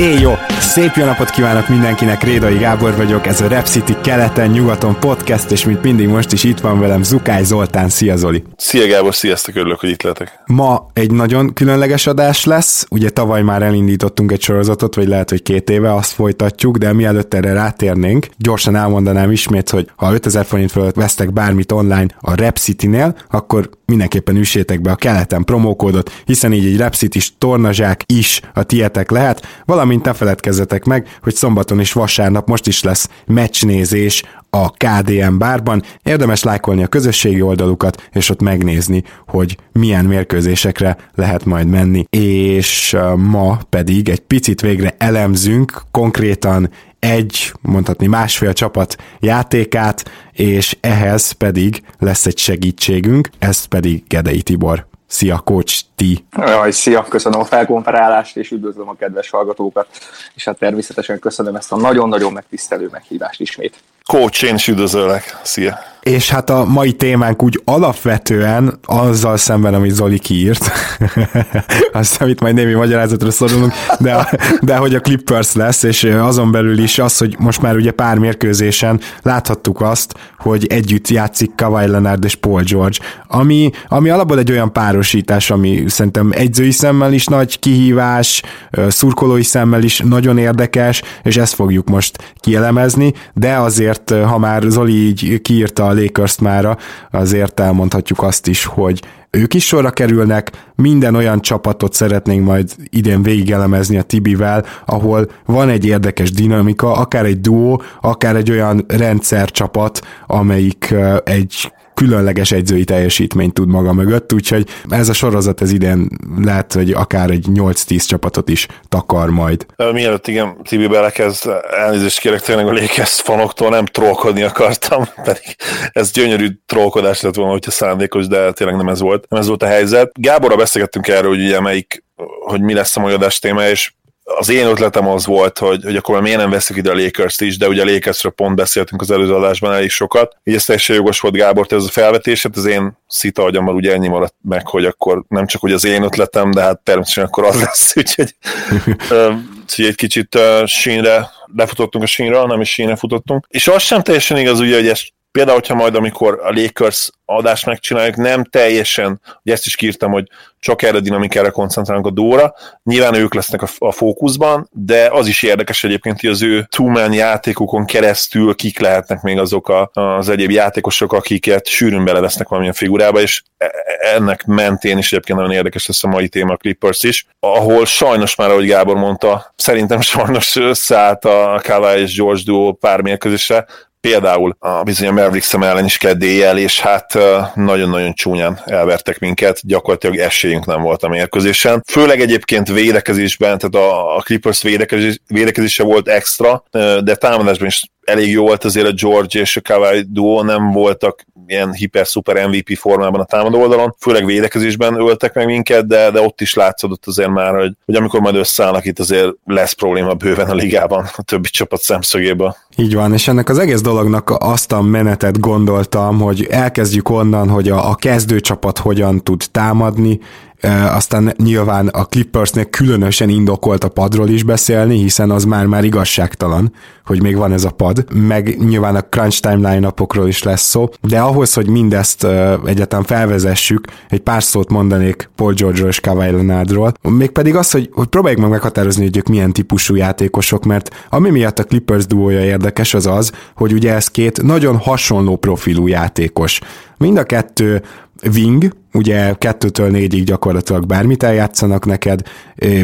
Éj jó! Szép jó napot kívánok mindenkinek, Rédai Gábor vagyok, ez a Rep City keleten-nyugaton podcast, és mint mindig most is itt van velem Zukály Zoltán, szia Zoli! Szia Gábor, sziasztok, örülök, hogy itt lehetek. Ma egy nagyon különleges adás lesz, ugye tavaly már elindítottunk egy sorozatot, vagy lehet, hogy két éve, azt folytatjuk, de mielőtt erre rátérnénk, gyorsan elmondanám ismét, hogy ha 5000 forint fölött vesztek bármit online a Rep City-nél, akkor mindenképpen üssétek be a keleten promókódot, hiszen így egy Rep City-s tornazsák is a tietek lehet, valamint ne feledkezzetek meg, hogy szombaton és vasárnap most is lesz meccsnézés a KDM bárban. Érdemes lájkolni a közösségi oldalukat, és ott megnézni, hogy milyen mérkőzésekre lehet majd menni. És ma pedig egy picit végre elemzünk konkrétan egy, mondhatni másfél csapat játékát, és ehhez pedig lesz egy segítségünk, ez pedig Gedei Tibor. Szia, coach, ti! Jaj, szia, köszönöm a felkonferálást, és üdvözlöm a kedves hallgatókat, és hát természetesen köszönöm ezt a nagyon-nagyon megtisztelő meghívást ismét. Coach, én is üdvözöllek. Szia! És hát a mai témánk úgy alapvetően azzal szemben, amit Zoli kiírt, azt, amit majd némi magyarázatra szorulunk, de, de hogy a Clippers lesz, és azon belül is az, hogy most már ugye pár mérkőzésen láthattuk azt, hogy együtt játszik Kawhi Leonard és Paul George, ami, ami alapból egy olyan párosítás, ami szerintem egyzői szemmel is nagy kihívás, szurkolói szemmel is nagyon érdekes, és ezt fogjuk most kielemezni, de azért, ha már Zoli így kiírta a lakers mára, azért elmondhatjuk azt is, hogy ők is sorra kerülnek, minden olyan csapatot szeretnénk majd idén végigelemezni a Tibivel, ahol van egy érdekes dinamika, akár egy duó, akár egy olyan rendszercsapat, amelyik egy különleges egyzői teljesítményt tud maga mögött, úgyhogy ez a sorozat ez idén lehet, hogy akár egy 8-10 csapatot is takar majd. Mielőtt igen, Tibi belekezd, elnézést kérek tényleg a Lakers fanoktól, nem trollkodni akartam, pedig ez gyönyörű trollkodás lett volna, hogyha szándékos, de tényleg nem ez volt, nem ez volt a helyzet. Gáborra beszélgettünk erről, hogy ugye melyik hogy mi lesz a mai adás téma, és az én ötletem az volt, hogy, hogy akkor miért nem veszik ide a lakers is, de ugye a Lakersről pont beszéltünk az előző adásban elég sokat. Így ez teljesen jogos volt Gábor, ez a felvetésed, az én szita agyammal ugye ennyi maradt meg, hogy akkor nem csak hogy az én ötletem, de hát természetesen akkor az lesz, úgyhogy, úgyhogy egy kicsit sínre lefutottunk a sínre, nem is sínre futottunk. És az sem teljesen igaz, ugye, hogy ezt például, hogyha majd amikor a Lakers adást megcsináljuk, nem teljesen, ugye ezt is kírtam, hogy csak erre a dinamikára koncentrálunk a Dóra, nyilván ők lesznek a, fókuszban, de az is érdekes egyébként, hogy az ő two játékokon keresztül kik lehetnek még azok a, az egyéb játékosok, akiket sűrűn belevesznek valamilyen figurába, és e, e, ennek mentén is egyébként nagyon érdekes lesz a mai téma a Clippers is, ahol sajnos már, ahogy Gábor mondta, szerintem sajnos összeállt a Kawhi és George duo pár mérkőzésre, például a bizony a Mavericks ellen is kell éjjel, és hát nagyon-nagyon csúnyán elvertek minket, gyakorlatilag esélyünk nem volt a mérkőzésen. Főleg egyébként védekezésben, tehát a, Clippers védekezés, védekezése volt extra, de támadásban is elég jó volt azért a George és a Kawhi duo, nem voltak ilyen hiper-szuper MVP formában a támadó oldalon, főleg védekezésben öltek meg minket, de, de ott is látszódott azért már, hogy, hogy amikor majd összeállnak itt azért lesz probléma bőven a ligában a többi csapat szemszögéből. Így van, és ennek az egész dolognak azt a menetet gondoltam, hogy elkezdjük onnan, hogy a, a kezdőcsapat hogyan tud támadni, aztán nyilván a Clippersnél különösen indokolt a padról is beszélni, hiszen az már-már igazságtalan, hogy még van ez a pad, meg nyilván a crunch time line is lesz szó, de ahhoz, hogy mindezt egyetem felvezessük, egy pár szót mondanék Paul George-ról és Kawhi Leonardról, mégpedig az, hogy, hogy próbáljuk meg meghatározni, hogy ők milyen típusú játékosok, mert ami miatt a Clippers duója érdekes az az, hogy ugye ez két nagyon hasonló profilú játékos. Mind a kettő wing, ugye kettőtől négyig gyakorlatilag bármit eljátszanak neked,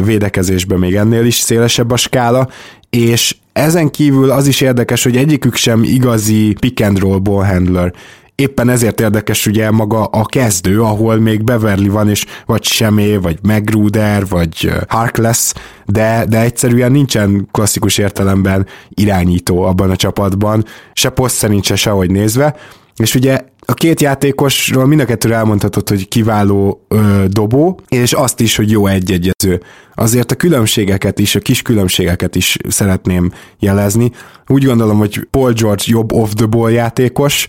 védekezésben még ennél is szélesebb a skála, és ezen kívül az is érdekes, hogy egyikük sem igazi pick and roll ball handler. Éppen ezért érdekes ugye maga a kezdő, ahol még Beverly van, és vagy Semé, vagy Magruder, vagy Harkless, de, de egyszerűen nincsen klasszikus értelemben irányító abban a csapatban, se poszt szerint se sehogy nézve, és ugye a két játékosról mind a kettőre elmondhatod, hogy kiváló ö, dobó, és azt is, hogy jó egyegyező. Azért a különbségeket is, a kis különbségeket is szeretném jelezni. Úgy gondolom, hogy Paul George jobb off-the-ball játékos,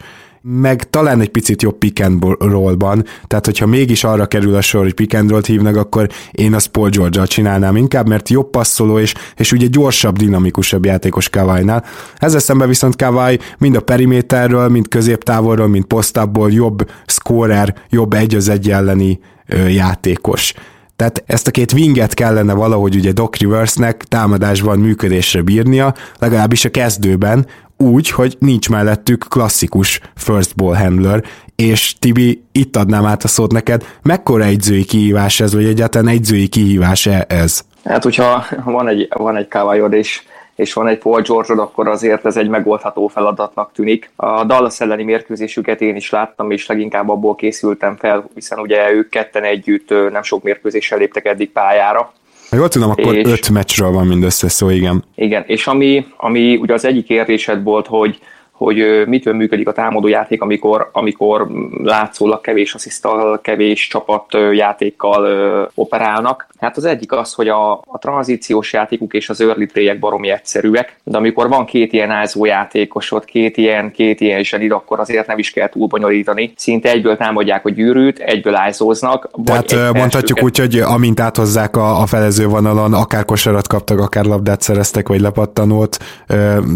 meg talán egy picit jobb pick and roll-ban, tehát hogyha mégis arra kerül a sor, hogy pick and roll-t hívnak, akkor én azt Paul george csinálnám inkább, mert jobb passzoló és, és ugye gyorsabb, dinamikusabb játékos Kawai-nál. Ezzel szemben viszont Kawai mind a periméterről, mind középtávolról, mind posztából jobb scorer, jobb egy az egy elleni ö, játékos. Tehát ezt a két winget kellene valahogy ugye Doc Rivers-nek támadásban működésre bírnia, legalábbis a kezdőben, úgy, hogy nincs mellettük klasszikus first ball handler, és Tibi, itt adnám át a szót neked, mekkora egyzői kihívás ez, vagy egyáltalán egyzői kihívás -e ez? Hát, hogyha van egy, van egy kávályod, és és van egy Paul george akkor azért ez egy megoldható feladatnak tűnik. A Dallas elleni mérkőzésüket én is láttam, és leginkább abból készültem fel, hiszen ugye ők ketten együtt nem sok mérkőzéssel léptek eddig pályára, ha jól tudom, akkor és, öt meccsről van mindössze szó, igen. Igen, és ami, ami ugye az egyik kérdésed volt, hogy hogy mitől működik a támadójáték, amikor, amikor látszólag kevés asszisztal, kevés csapatjátékkal operálnak. Hát az egyik az, hogy a, a tranzíciós játékuk és az early play baromi egyszerűek, de amikor van két ilyen állzó játékosod, két ilyen, két ilyen zselid, akkor azért nem is kell túl bonyolítani. Szinte egyből támadják a gyűrűt, egyből állzóznak. Tehát mondhatjuk úgy, hogy amint áthozzák a, a felező vonalon, akár kosarat kaptak, akár labdát szereztek, vagy lepattanót,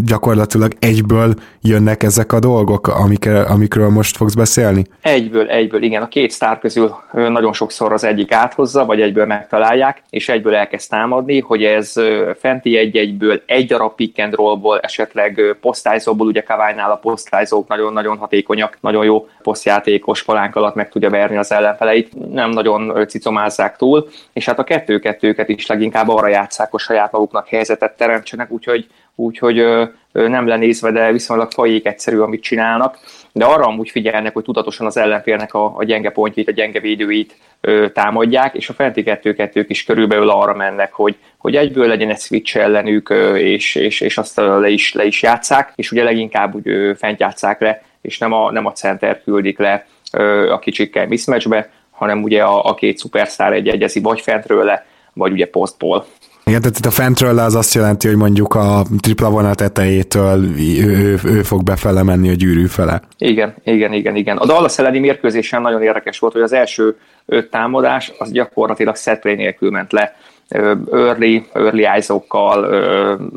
gyakorlatilag egyből jönnek ezek a dolgok, amikről, amikről most fogsz beszélni? Egyből, egyből, igen. A két sztár közül nagyon sokszor az egyik áthozza, vagy egyből megtalálják, és egyből elkezd támadni, hogy ez fenti egy-egyből egy darab pick and rollból, esetleg posztályzóból, ugye Kaványnál a posztályzók nagyon-nagyon hatékonyak, nagyon jó posztjátékos palánk alatt meg tudja verni az ellenfeleit, nem nagyon cicomázzák túl, és hát a kettő-kettőket is leginkább arra játszák, hogy saját maguknak helyzetet teremtsenek, úgyhogy úgyhogy nem lenézve, de viszonylag fajék egyszerű, amit csinálnak, de arra amúgy figyelnek, hogy tudatosan az ellenfélnek a, a gyenge pontjait, a gyenge védőit ö, támadják, és a fenti kettő-kettők is körülbelül arra mennek, hogy, hogy egyből legyen egy switch ellenük, ö, és, és, és azt le is, le is játszák, és ugye leginkább úgy ö, fent játszák le, és nem a, nem a center küldik le ö, a kicsikkel mismatchbe, hanem ugye a, a két szuperszár egy egyezi vagy fentről le, vagy ugye posztból. Igen, tehát a fentről az azt jelenti, hogy mondjuk a tripla vonal tetejétől ő, ő, ő fog befele menni a gyűrű fele. Igen, igen, igen, igen. A Dallas elleni mérkőzésen nagyon érdekes volt, hogy az első öt támadás az gyakorlatilag setplay nélkül ment le. Early, early eyes-okkal,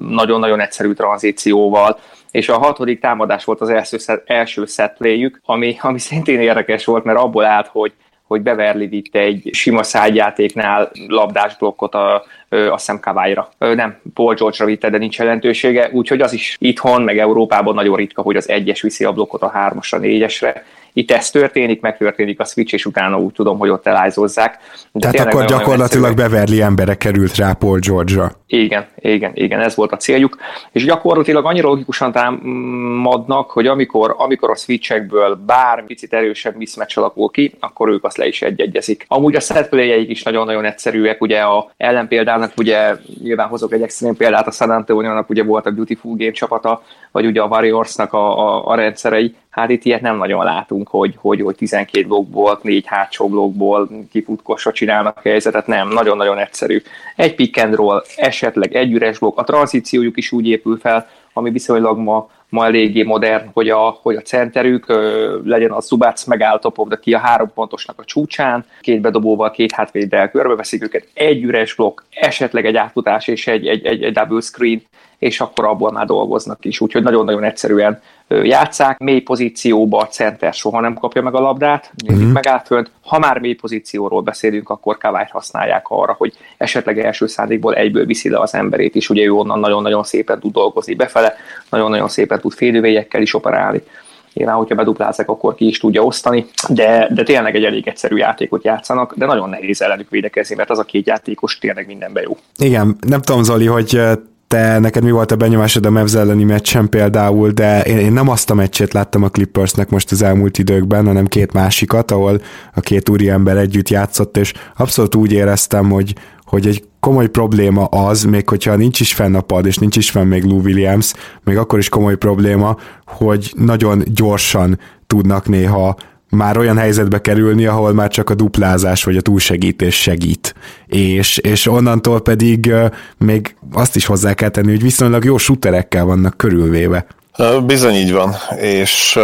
nagyon-nagyon egyszerű tranzícióval, és a hatodik támadás volt az első, első setplayjük, ami, ami szintén érdekes volt, mert abból állt, hogy hogy Beverly vitte egy sima szágyjátéknál labdás blokkot a, a szemkávályra. Nem, Paul George-ra vitte, de nincs jelentősége, úgyhogy az is itthon, meg Európában nagyon ritka, hogy az egyes viszi a blokkot a hármasra, négyesre, itt ez történik, megtörténik a switch, és utána úgy tudom, hogy ott elájzozzák. De Tehát akkor gyakorlatilag Beverly embere került rá Paul George-ra. Igen, igen, igen, ez volt a céljuk, és gyakorlatilag annyira logikusan támadnak, hogy amikor, amikor a switchekből bár picit erősebb mismatch alakul ki, akkor ők azt le is egyegyezik. Amúgy a set is nagyon-nagyon egyszerűek, ugye a ellenpéldának, ugye nyilván hozok egy extrém példát, a San Antonio-nak ugye volt a Beautiful Game csapata, vagy ugye a Warriorsnak a, a, a rendszerei, hát itt ilyet nem nagyon látunk, hogy, hogy, hogy 12 blokkból, négy hátsó blokkból kifutkosra csinálnak helyzetet, nem, nagyon-nagyon egyszerű. Egy pick and roll, esetleg egy üres blokk, a tranzíciójuk is úgy épül fel, ami viszonylag ma, ma eléggé modern, hogy a, hogy a centerük legyen a Zubác megáll top de ki a három pontosnak a csúcsán, két bedobóval, két hátvéddel körbeveszik őket, egy üres blokk, esetleg egy átfutás és egy, egy, egy, egy double screen, és akkor abból már dolgoznak is. Úgyhogy nagyon-nagyon egyszerűen játszák. Mély pozícióba a center soha nem kapja meg a labdát, mindig uh-huh. megáll fönt. Ha már mély pozícióról beszélünk, akkor Kavályt használják arra, hogy esetleg első szándékból egyből viszi le az emberét is. Ugye ő onnan nagyon-nagyon szépen tud dolgozni befele, nagyon-nagyon szépen tud félővélyekkel is operálni nyilván, hogyha beduplázzák, akkor ki is tudja osztani, de, de tényleg egy elég egyszerű játékot játszanak, de nagyon nehéz ellenük védekezni, mert az a két játékos tényleg mindenben jó. Igen, nem tudom Zoli, hogy te neked mi volt a benyomásod a Mavs elleni meccsen például, de én, én nem azt a meccsét láttam a Clippersnek most az elmúlt időkben, hanem két másikat, ahol a két úriember együtt játszott, és abszolút úgy éreztem, hogy, hogy egy komoly probléma az, még hogyha nincs is fenn a pad, és nincs is fenn még Lou Williams, még akkor is komoly probléma, hogy nagyon gyorsan tudnak néha már olyan helyzetbe kerülni, ahol már csak a duplázás vagy a túlsegítés segít. És, és onnantól pedig még azt is hozzá kell tenni, hogy viszonylag jó shooterekkel vannak körülvéve. Bizony így van, és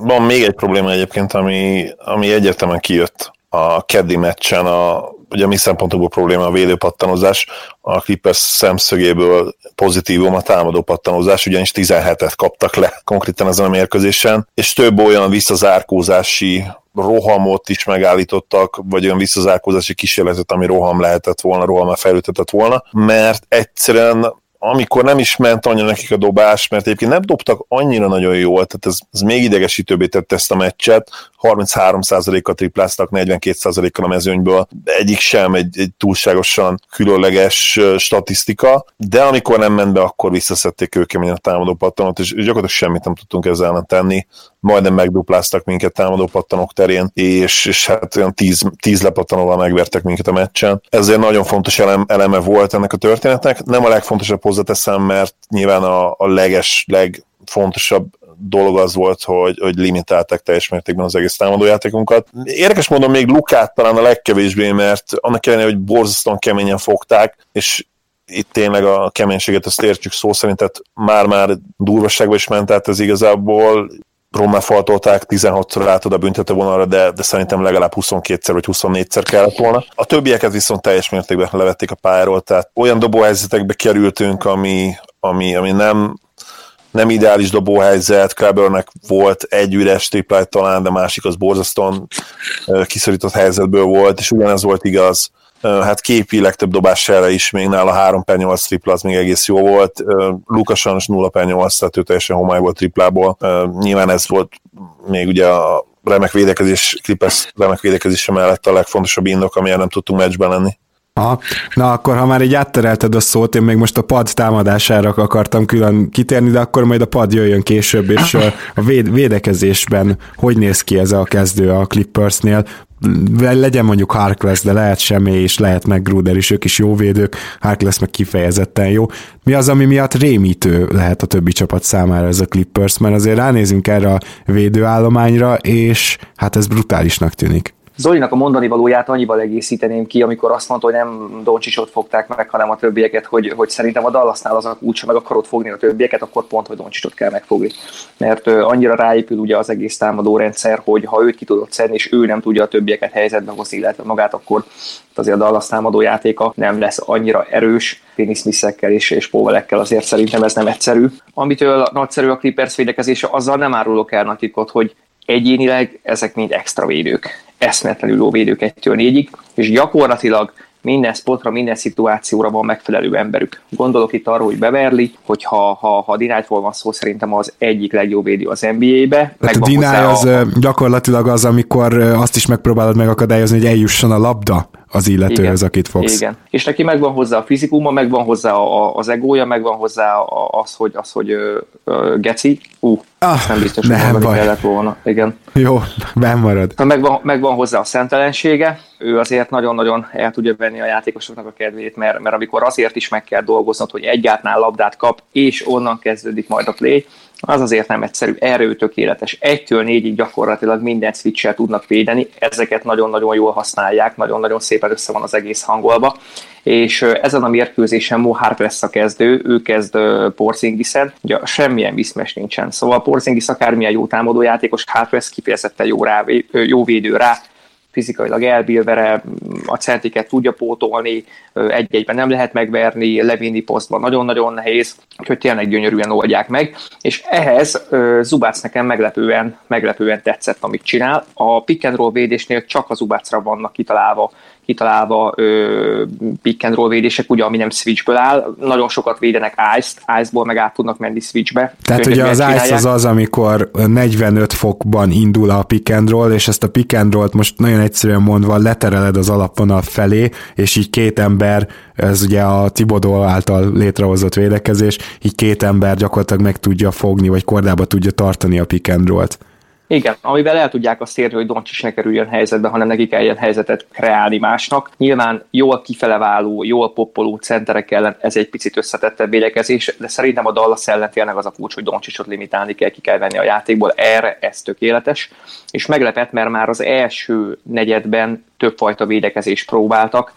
van még egy probléma egyébként, ami, ami egyértelműen kijött a keddi meccsen, a, ugye a mi szempontokból probléma a védőpattanozás, a Clippers szemszögéből pozitívum a támadó pattanozás, ugyanis 17-et kaptak le konkrétan ezen a mérkőzésen, és több olyan visszazárkózási rohamot is megállítottak, vagy olyan visszazárkózási kísérletet, ami roham lehetett volna, roham fejlődhetett volna, mert egyszerűen amikor nem is ment annyira nekik a dobás, mert egyébként nem dobtak annyira nagyon jól, tehát ez, ez még idegesítőbbé tette ezt a meccset, 33%-kal tripláztak, 42%-kal a mezőnyből, egyik sem egy, egy túlságosan különleges statisztika, de amikor nem ment be, akkor visszaszedték őkeményen a támadó pattanot, és gyakorlatilag semmit nem tudtunk ezzel ellen tenni, majdnem megdupláztak minket támadó pattanok terén, és, és hát olyan 10, 10 lepattanóval megvertek minket a meccsen. Ezért nagyon fontos elem, eleme volt ennek a történetnek. Nem a legfontosabb hozzáteszem, mert nyilván a, a leges, legfontosabb dolog az volt, hogy, hogy limitálták teljes mértékben az egész támadójátékunkat. Érdekes mondom, még Lukát talán a legkevésbé, mert annak ellenére, hogy borzasztóan keményen fogták, és itt tényleg a keménységet azt értjük szó szerint, tehát már-már durvaságba is ment, tehát ez igazából Rommel faltolták, 16-szor át oda büntető vonalra, de, de szerintem legalább 22-szer vagy 24-szer kellett volna. A többieket viszont teljes mértékben levették a pályáról, tehát olyan dobóhelyzetekbe kerültünk, ami, ami, ami nem nem ideális dobóhelyzet, Klebernek volt egy üres tripláj talán, de másik az borzasztóan kiszorított helyzetből volt, és ugyanez volt igaz hát képi legtöbb dobás erre is, még nála 3 per 8 tripla, az még egész jó volt. Lukas sajnos 0 per 8, tehát ő teljesen homály volt triplából. Nyilván ez volt még ugye a remek védekezés, Clippers remek védekezése mellett a legfontosabb indok, amilyen nem tudtunk meccsben lenni. Aha. Na akkor, ha már így átterelted a szót, én még most a pad támadására akartam külön kitérni, de akkor majd a pad jöjjön később, és a véd- védekezésben hogy néz ki ez a kezdő a Clippersnél? legyen mondjuk Harkless, de lehet semmi, és lehet meg Gruder is, ők is jó védők, Harkless meg kifejezetten jó. Mi az, ami miatt rémítő lehet a többi csapat számára ez a Clippers, mert azért ránézünk erre a védőállományra, és hát ez brutálisnak tűnik. Zolinak a mondani valóját annyival egészíteném ki, amikor azt mondta, hogy nem Doncsicsot fogták meg, hanem a többieket, hogy, hogy szerintem a Dallasnál az a kulcs, meg akarod fogni a többieket, akkor pont, hogy Doncsicsot kell megfogni. Mert annyira ráépül ugye az egész támadó rendszer, hogy ha őt ki tudod szedni, és ő nem tudja a többieket helyzetbe hozni, illetve magát, akkor azért a Dallas támadó játéka nem lesz annyira erős, Finney smith és, és Powellekkel azért szerintem ez nem egyszerű. Amitől nagyszerű a Clippers védekezése, azzal nem árulok el nagy titkot, hogy egyénileg ezek mind extra védők eszméletlenül jó védők 1 négyig, és gyakorlatilag minden spotra, minden szituációra van megfelelő emberük. Gondolok itt arra, hogy Beverly, hogy ha, ha, ha Dinájtról van szó, szerintem az egyik legjobb védő az NBA-be. Hát a Dináj az a... gyakorlatilag az, amikor azt is megpróbálod megakadályozni, hogy eljusson a labda az illetőhöz, akit fogsz. Igen, és neki megvan hozzá a fizikuma, megvan hozzá a, az egója, megvan hozzá az, hogy, az, hogy ö, ö, geci. Ú, ah, nem biztos, hogy nem baj. kellett volna. Igen. Jó, benn marad. Megvan, megvan hozzá a szentelensége, ő azért nagyon-nagyon el tudja venni a játékosoknak a kedvét, mert, mert amikor azért is meg kell dolgoznod, hogy egyáltalán labdát kap, és onnan kezdődik majd a play, az azért nem egyszerű, erő tökéletes. Egytől négyig gyakorlatilag minden switch tudnak védeni, ezeket nagyon-nagyon jól használják, nagyon-nagyon szépen össze van az egész hangolva, és ezen a mérkőzésen Mo Harp lesz a kezdő, ő kezd Porzingisen, ugye semmilyen viszmes nincsen, szóval Porzingis akármilyen jó támadójátékos, Harp lesz kifejezetten jó, rá, jó védő rá, fizikailag elbírvere, a centiket tudja pótolni, egy-egyben nem lehet megverni, levinni posztban nagyon-nagyon nehéz, úgyhogy tényleg gyönyörűen oldják meg, és ehhez Zubác nekem meglepően, meglepően tetszett, amit csinál. A pick and roll védésnél csak az Zubácra vannak kitalálva kitalálva ö, pick and roll védések, ugye, ami nem switchből áll. Nagyon sokat védenek ice-t, ice-ból meg át tudnak menni switchbe. Tehát ugye az ice az az, amikor 45 fokban indul a pick and roll, és ezt a pick and roll-t most nagyon egyszerűen mondva letereled az alapvonal felé, és így két ember, ez ugye a Tibodó által létrehozott védekezés, így két ember gyakorlatilag meg tudja fogni, vagy kordába tudja tartani a pick and roll-t. Igen, amivel el tudják azt érni, hogy Doncsics ne kerüljön helyzetbe, hanem neki kell ilyen helyzetet kreálni másnak. Nyilván jól kifeleváló, jól poppoló centerek ellen ez egy picit összetettebb védekezés, de szerintem a Dallas ellen tényleg az a kulcs, hogy Doncsicsot limitálni kell, ki kell venni a játékból. Erre ez tökéletes. És meglepett, mert már az első negyedben többfajta védekezést próbáltak.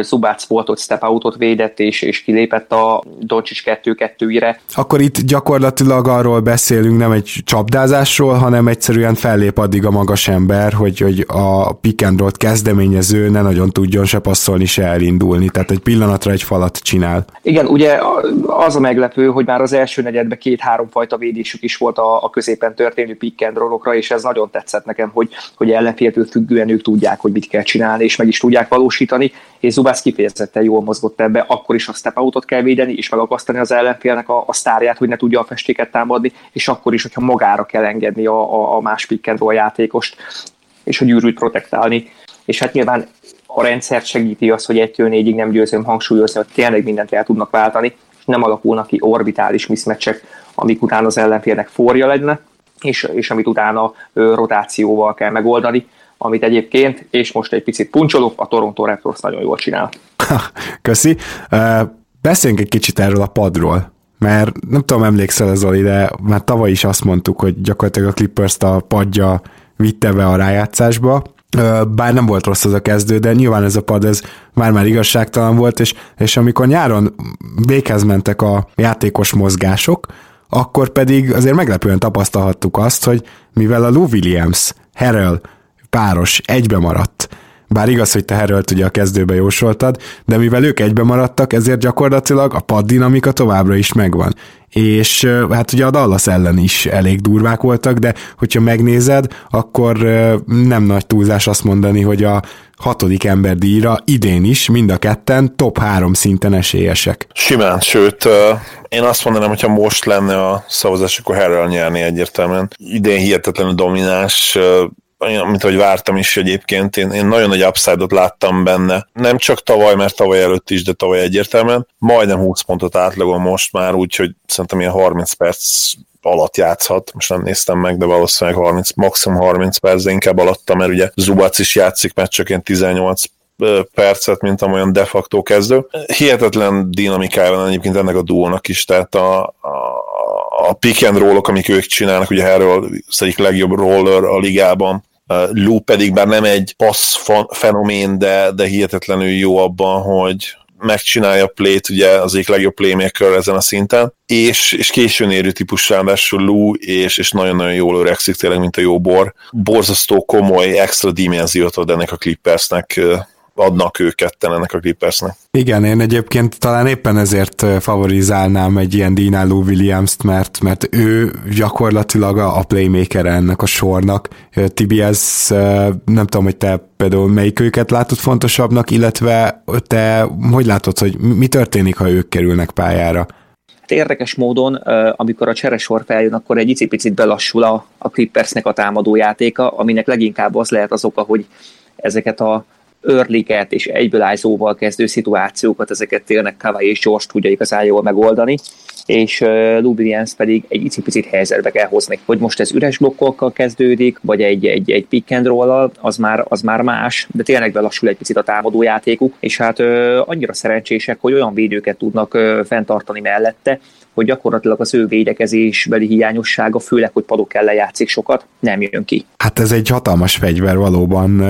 Szubác volt ott step outot védett, és, és kilépett a Doncsics 2-2-ire. Akkor itt gyakorlatilag arról beszélünk, nem egy csapdázásról, hanem egyszerűen fellép addig a magas ember, hogy, hogy a pick and roll kezdeményező ne nagyon tudjon se passzolni, se elindulni. Tehát egy pillanatra egy falat csinál. Igen, ugye az a meglepő, hogy már az első negyedben két-három fajta védésük is volt a, a középen történő pick and rollokra, és ez nagyon tetszett nekem, hogy, hogy ellenféltől függően ők tudják, hogy mit kell csinálni, és meg is tudják valósítani, és Zubász kifejezetten jól mozgott ebbe, akkor is a step outot kell védeni, és megakasztani az ellenfélnek a, a sztárját, hogy ne tudja a festéket támadni, és akkor is, hogyha magára kell engedni a, a, a más pick and roll játékost, és a gyűrűt protektálni. És hát nyilván a rendszer segíti az, hogy egytől négyig nem győzöm hangsúlyozni, hogy tényleg mindent el tudnak váltani, és nem alakulnak ki orbitális miszmecsek, amik után az ellenfélnek forja lenne, és, és amit utána ö, rotációval kell megoldani, amit egyébként, és most egy picit puncsolok, a Toronto Raptors nagyon jól csinál. Köszi. Beszéljünk egy kicsit erről a padról, mert nem tudom, emlékszel ez Zoli, de már tavaly is azt mondtuk, hogy gyakorlatilag a Clippers-t a padja vitte be a rájátszásba, bár nem volt rossz az a kezdő, de nyilván ez a pad ez már-már igazságtalan volt, és, és amikor nyáron véghez mentek a játékos mozgások, akkor pedig azért meglepően tapasztalhattuk azt, hogy mivel a Lou Williams, Harrell páros egybe maradt, bár igaz, hogy te Herölt ugye a kezdőbe jósoltad, de mivel ők egybe maradtak, ezért gyakorlatilag a paddinamika továbbra is megvan. És hát ugye a Dallas ellen is elég durvák voltak, de hogyha megnézed, akkor nem nagy túlzás azt mondani, hogy a hatodik ember díjra idén is mind a ketten top három szinten esélyesek. Simán, sőt, én azt mondanám, hogyha most lenne a szavazás, akkor Harrell nyerni egyértelműen. Idén hihetetlenül domináns, mint ahogy vártam is egyébként, én, én nagyon nagy upside-ot láttam benne. Nem csak tavaly, mert tavaly előtt is, de tavaly egyértelműen. Majdnem 20 pontot átlagom most már, úgyhogy szerintem ilyen 30 perc alatt játszhat, most nem néztem meg, de valószínűleg 30, maximum 30 perc, de inkább alatta, mert ugye Zubac is játszik, ilyen 18 percet, mint amolyan de facto kezdő. Hihetetlen dinamikája van egyébként ennek a duónak is, tehát a, a, a pick and rollok, amik ők csinálnak, ugye erről az egyik legjobb roller a ligában, Lou pedig bár nem egy passz fenomén, de, de hihetetlenül jó abban, hogy megcsinálja a plét, ugye az egyik legjobb playmaker ezen a szinten, és, és későn érő típus ráadásul Lou, és, és nagyon-nagyon jól öregszik tényleg, mint a jó bor. Borzasztó komoly extra dimenziót ad ennek a Clippersnek adnak ők ketten ennek a Clippersnek. Igen, én egyébként talán éppen ezért favorizálnám egy ilyen Dináló Williams-t, mert, mert ő gyakorlatilag a, a playmaker ennek a sornak. Tibi, ez nem tudom, hogy te például melyik őket látod fontosabbnak, illetve te hogy látod, hogy mi történik, ha ők kerülnek pályára? Hát érdekes módon, amikor a cseresor feljön, akkor egy icipicit belassul a, a Clippersnek a támadójátéka, aminek leginkább az lehet az oka, hogy ezeket a örliket és egyből állzóval kezdő szituációkat, ezeket tényleg Kawai és George tudja igazán jól megoldani, és Lubrians pedig egy icipicit helyzetbe kell hozni. Hogy most ez üres blokkokkal kezdődik, vagy egy, egy, egy pick and roll az már, az már más, de tényleg belassul egy picit a támadó játékuk, és hát annyira szerencsések, hogy olyan védőket tudnak fenntartani mellette, hogy gyakorlatilag az ő védekezésbeli hiányossága, főleg, hogy padok ellen játszik sokat, nem jön ki. Hát ez egy hatalmas fegyver valóban.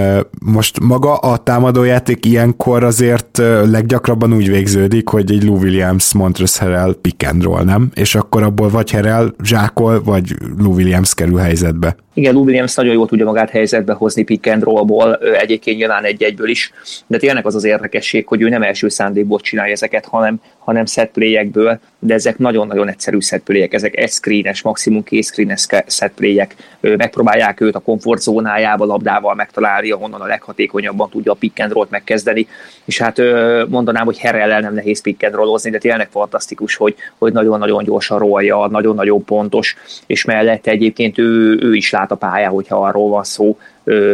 Most maga a támadójáték ilyenkor azért leggyakrabban úgy végződik, hogy egy Lou Williams, Montrezl Harrell pick and roll, nem? És akkor abból vagy Harrell zsákol, vagy Lou Williams kerül helyzetbe. Igen, Lou Williams nagyon jól tudja magát helyzetbe hozni pick and rollból, egyébként nyilván egy-egyből is, de tényleg az az érdekesség, hogy ő nem első szándékból csinálja ezeket, hanem, hanem set play-ekből, de ezek nagyon-nagyon egyszerű set play ezek egy screenes, maximum két screenes set play megpróbálják őt a komfortzónájába labdával megtalálni, ahonnan a leghatékonyabban tudja a pick and roll-t megkezdeni, és hát mondanám, hogy Herrel nem nehéz pick and rollozni, de tényleg fantasztikus, hogy, hogy nagyon-nagyon gyorsan rolja, nagyon-nagyon pontos, és mellette egyébként ő, ő is lát át a pályán, hogyha arról van szó.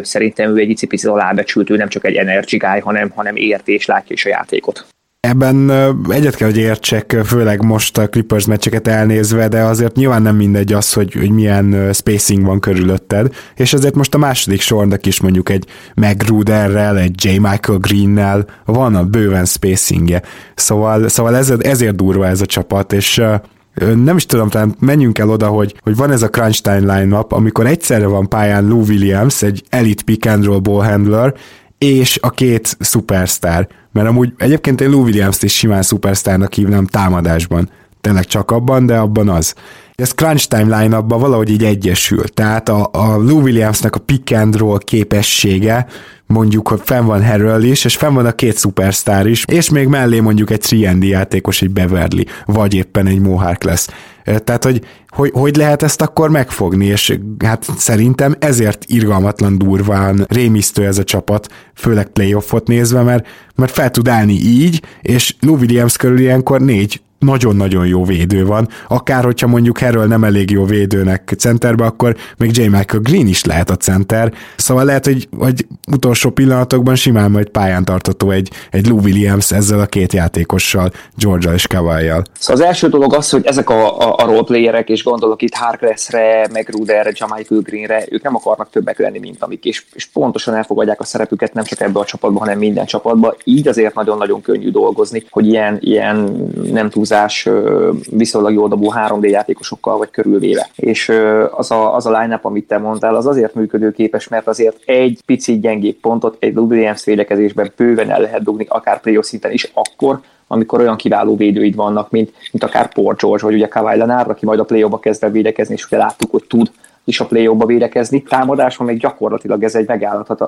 Szerintem ő egy icipicit alábecsült, ő nem csak egy energy guy, hanem, hanem érti és látja is a játékot. Ebben egyet kell, hogy értsek, főleg most a Clippers meccseket elnézve, de azért nyilván nem mindegy az, hogy, hogy milyen spacing van körülötted, és azért most a második sornak is mondjuk egy Magruderrel, egy J. Michael Greennel van a bőven spacingje. Szóval, szóval ezért, ezért durva ez a csapat, és nem is tudom, talán menjünk el oda, hogy, hogy van ez a crunch time line-up, amikor egyszerre van pályán Lou Williams, egy elite pick and roll ball handler, és a két superstar. Mert amúgy egyébként én Lou Williams-t is simán superstarnak hívnám támadásban. Tényleg csak abban, de abban az. Ez crunch time line valahogy így egyesül. Tehát a, a Lou Williamsnek a pick and roll képessége mondjuk, hogy fenn van Harrell is, és fenn van a két szupersztár is, és még mellé mondjuk egy 3 játékos, egy Beverly, vagy éppen egy Mohawk lesz. Tehát, hogy, hogy hogy lehet ezt akkor megfogni, és hát szerintem ezért irgalmatlan durván rémisztő ez a csapat, főleg playoffot nézve, mert, mert fel tud állni így, és Lou Williams körül ilyenkor négy nagyon-nagyon jó védő van, akár hogyha mondjuk erről nem elég jó védőnek centerbe, akkor még J. Michael Green is lehet a center, szóval lehet, hogy, hogy utolsó pillanatokban simán majd pályán tartotó egy, egy Lou Williams ezzel a két játékossal, Georgia és Kawai-jal. Szóval az első dolog az, hogy ezek a, a, a roleplayerek, és gondolok itt Harklessre, meg Ruderre, Michael Greenre, ők nem akarnak többek lenni, mint amik, és, és pontosan elfogadják a szerepüket nem csak ebbe a csapatba, hanem minden csapatba. Így azért nagyon-nagyon könnyű dolgozni, hogy ilyen, ilyen nem túlzás túlzás viszonylag jó dobó 3D játékosokkal vagy körülvéve. És az a, az a line-up, amit te mondtál, az azért működőképes, mert azért egy picit gyengébb pontot egy Williams védekezésben bőven el lehet dugni, akár playoff szinten is, akkor, amikor olyan kiváló védőid vannak, mint, mint akár Paul George, vagy ugye Kawhi Leonard, aki majd a play kezd el védekezni, és ugye láttuk, hogy tud is a play védekezni. Támadáson még gyakorlatilag ez egy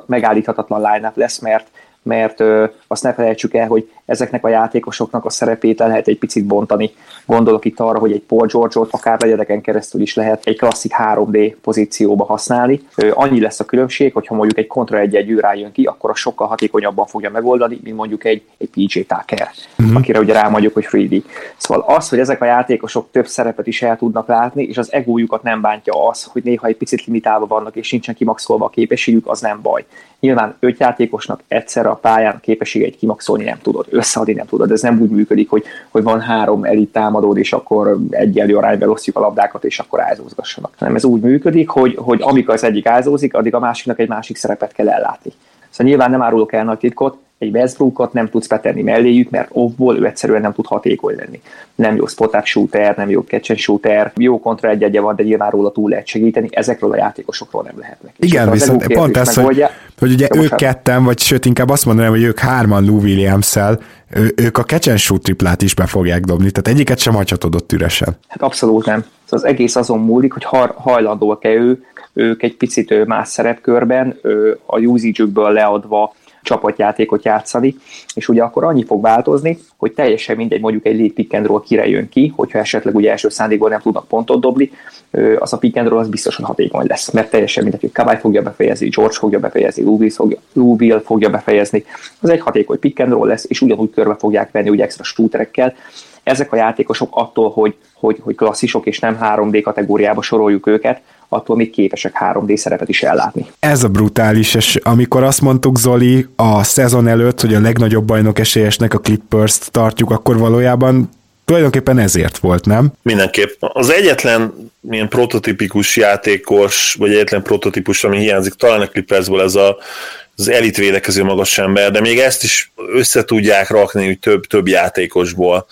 megállíthatatlan line lesz, mert mert ö, azt ne felejtsük el, hogy ezeknek a játékosoknak a szerepét le lehet egy picit bontani. Gondolok itt arra, hogy egy Paul George-ot akár legyedeken keresztül is lehet egy klasszik 3D pozícióba használni. Ö, annyi lesz a különbség, hogyha mondjuk egy kontra egy egy jön ki, akkor a sokkal hatékonyabban fogja megoldani, mint mondjuk egy, egy PJ Tucker, uh-huh. akire ugye rámondjuk, hogy 3D. Szóval az, hogy ezek a játékosok több szerepet is el tudnak látni, és az egójukat nem bántja az, hogy néha egy picit limitálva vannak, és nincsen kimaxolva a képességük, az nem baj. Nyilván öt játékosnak egyszerre a pályán képességeit kimaxolni nem tudod, összeadni nem tudod. Ez nem úgy működik, hogy, hogy van három elit támadód, és akkor egyenlő arányban osztjuk a labdákat, és akkor ázózgassanak. Nem, ez úgy működik, hogy, hogy amikor az egyik ázózik, addig a másiknak egy másik szerepet kell ellátni. Szóval nyilván nem árulok el nagy titkot, egy Westbrookot nem tudsz betenni melléjük, mert offból ő egyszerűen nem tud hatékony lenni. Nem jó spot shooter, nem jó catch and shooter, jó kontra egy van, de nyilván róla túl lehet segíteni, ezekről a játékosokról nem lehetnek. Igen, viszont pont ez, hogy, hogy ugye ők ketten, vagy sőt inkább azt mondanám, hogy ők hárman Lou williams ők a catch and shoot triplát is be fogják dobni, tehát egyiket sem hagyhatod ott üresen. Hát abszolút nem. Szóval az egész azon múlik, hogy hajlandóak-e ő, ők egy picit más szerepkörben, a usage leadva csapatjátékot játszani, és ugye akkor annyi fog változni, hogy teljesen mindegy, mondjuk egy lead pick and roll kire jön ki, hogyha esetleg ugye első szándékból nem tudnak pontot dobni, az a pick and roll az biztosan hatékony lesz, mert teljesen mindegy, hogy Kawai fogja befejezni, George fogja befejezni, Lou fogja, Will fogja befejezni, az egy hatékony pick and roll lesz, és ugyanúgy körbe fogják venni ugye extra shooterekkel, ezek a játékosok attól, hogy, hogy, hogy klasszisok és nem 3D kategóriába soroljuk őket, attól még képesek 3D szerepet is ellátni. Ez a brutális, és amikor azt mondtuk Zoli a szezon előtt, hogy a legnagyobb bajnok esélyesnek a Clippers-t tartjuk, akkor valójában tulajdonképpen ezért volt, nem? Mindenképp. Az egyetlen milyen prototipikus játékos, vagy egyetlen prototípus, ami hiányzik talán a Clippersből, ez a az elit védekező magas ember, de még ezt is össze tudják rakni hogy több, több játékosból.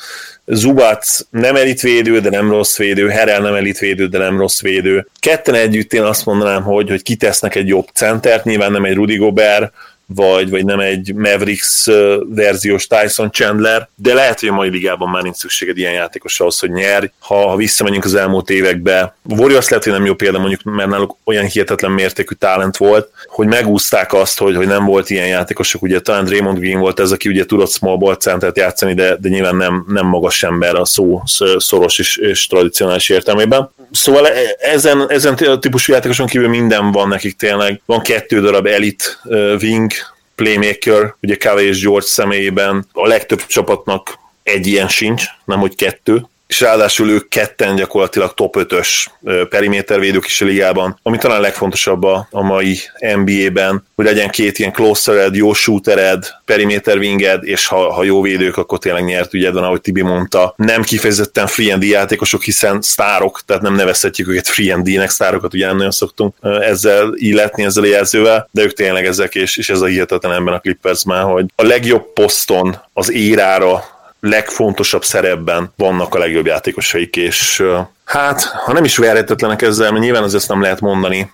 Zubac nem elitvédő, de nem rossz védő, Herel nem elitvédő, de nem rossz védő. Ketten együtt én azt mondanám, hogy, hogy kitesznek egy jobb centert, nyilván nem egy Rudy Gobert, vagy, vagy nem egy Mavericks verziós Tyson Chandler, de lehet, hogy a mai ligában már nincs szükséged ilyen játékosra ahhoz, hogy nyer. Ha, ha visszamegyünk az elmúlt évekbe, Warriors lehet, hogy nem jó példa, mondjuk, mert náluk olyan hihetetlen mértékű talent volt, hogy megúzták azt, hogy, hogy nem volt ilyen játékosok, ugye talán Draymond Green volt ez, aki ugye tudott small ball centert játszani, de, de nyilván nem, nem magas ember a szó szoros és, és tradicionális értelmében. Szóval e, ezen, ezen típusú játékoson kívül minden van nekik tényleg. Van kettő darab elit wing, playmaker, ugye Kawhi és George személyében a legtöbb csapatnak egy ilyen sincs, nem hogy kettő, és ráadásul ők ketten gyakorlatilag top 5-ös perimétervédők is a ligában, ami talán legfontosabb a, a mai NBA-ben, hogy legyen két ilyen closered, jó shootered, periméter winged, és ha, ha jó védők, akkor tényleg nyert ügyed van, ahogy Tibi mondta. Nem kifejezetten free and játékosok, hiszen sztárok, tehát nem nevezhetjük őket free and D-nek, sztárokat ugye nem nagyon szoktunk ezzel illetni, ezzel a jelzővel, de ők tényleg ezek, és, és ez a hihetetlen ebben a Clippersben, hogy a legjobb poszton az érára legfontosabb szerepben vannak a legjobb játékosaik, és hát, ha nem is verhetetlenek ezzel, mert nyilván az ezt nem lehet mondani,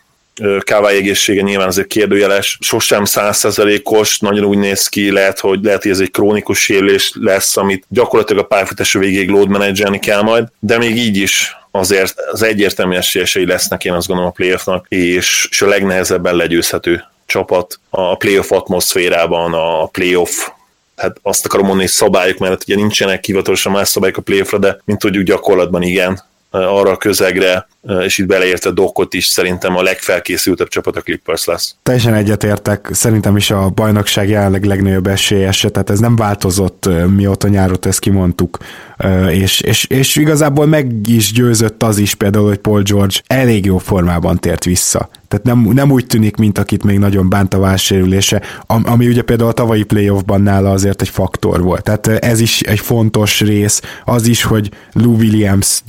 Kávály egészsége nyilván azért kérdőjeles, sosem százszerzelékos, nagyon úgy néz ki, lehet, hogy lehet, hogy ez egy krónikus sérülés lesz, amit gyakorlatilag a pályafutású végéig load managelni kell majd, de még így is azért az egyértelmű esélyesei lesznek, én azt gondolom a playoffnak, és, és a legnehezebben legyőzhető csapat a playoff atmoszférában, a playoff hát azt akarom mondani, hogy szabályok mellett ugye nincsenek hivatalosan más szabályok a playoffra, de mint tudjuk gyakorlatban igen, arra a közegre, és itt beleérte Dokot is, szerintem a legfelkészültebb csapat a Clippers lesz. Teljesen egyetértek, szerintem is a bajnokság jelenleg legnagyobb esélyese, tehát ez nem változott mióta nyáron ezt kimondtuk, és, és, és igazából meg is győzött az is például, hogy Paul George elég jó formában tért vissza. Tehát nem, nem úgy tűnik, mint akit még nagyon bánt a válsérülése, ami ugye például a tavalyi playoffban nála azért egy faktor volt. Tehát ez is egy fontos rész, az is, hogy Lou Williams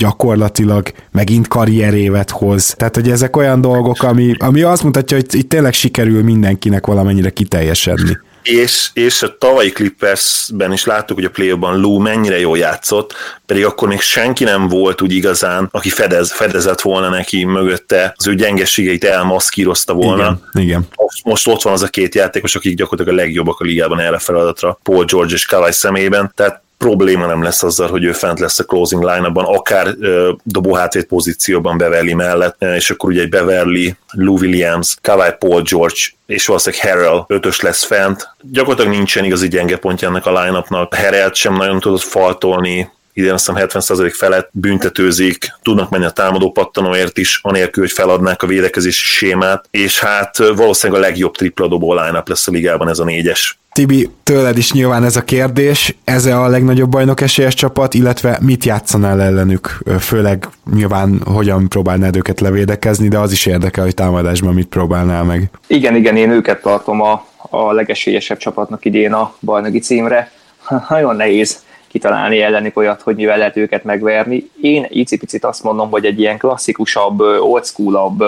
gyakorlatilag megint karrierévet hoz. Tehát, hogy ezek olyan dolgok, ami, ami azt mutatja, hogy itt tényleg sikerül mindenkinek valamennyire kiteljesedni. És, és a tavalyi Clippersben is láttuk, hogy a play ban Lou mennyire jól játszott, pedig akkor még senki nem volt úgy igazán, aki fedez, fedezett volna neki mögötte, az ő gyengeségeit elmaszkírozta volna. Igen, igen. Most, most ott van az a két játékos, akik gyakorlatilag a legjobbak a ligában erre feladatra, Paul George és Kawhi személyében, tehát probléma nem lesz azzal, hogy ő fent lesz a closing line-ban, akár hátvét pozícióban Beverly mellett, és akkor ugye egy Beverly, Lou Williams, Kawhi Paul George, és valószínűleg Harrell ötös lesz fent. Gyakorlatilag nincsen igazi gyenge pontja ennek a line-upnak. Harrell sem nagyon tudott faltolni, idén azt hiszem 70% felett büntetőzik, tudnak menni a támadó pattanóért is, anélkül, hogy feladnák a védekezési sémát, és hát valószínűleg a legjobb tripla dobó line lesz a ligában ez a négyes. Tibi, tőled is nyilván ez a kérdés, ez a legnagyobb bajnok esélyes csapat, illetve mit játszanál ellenük, főleg nyilván hogyan próbálnád őket levédekezni, de az is érdekel, hogy támadásban mit próbálnál meg. Igen, igen, én őket tartom a, a legesélyesebb csapatnak idén a bajnoki címre. Nagyon nehéz kitalálni ellenük olyat, hogy mivel lehet őket megverni. Én icipicit azt mondom, hogy egy ilyen klasszikusabb, old schoolabb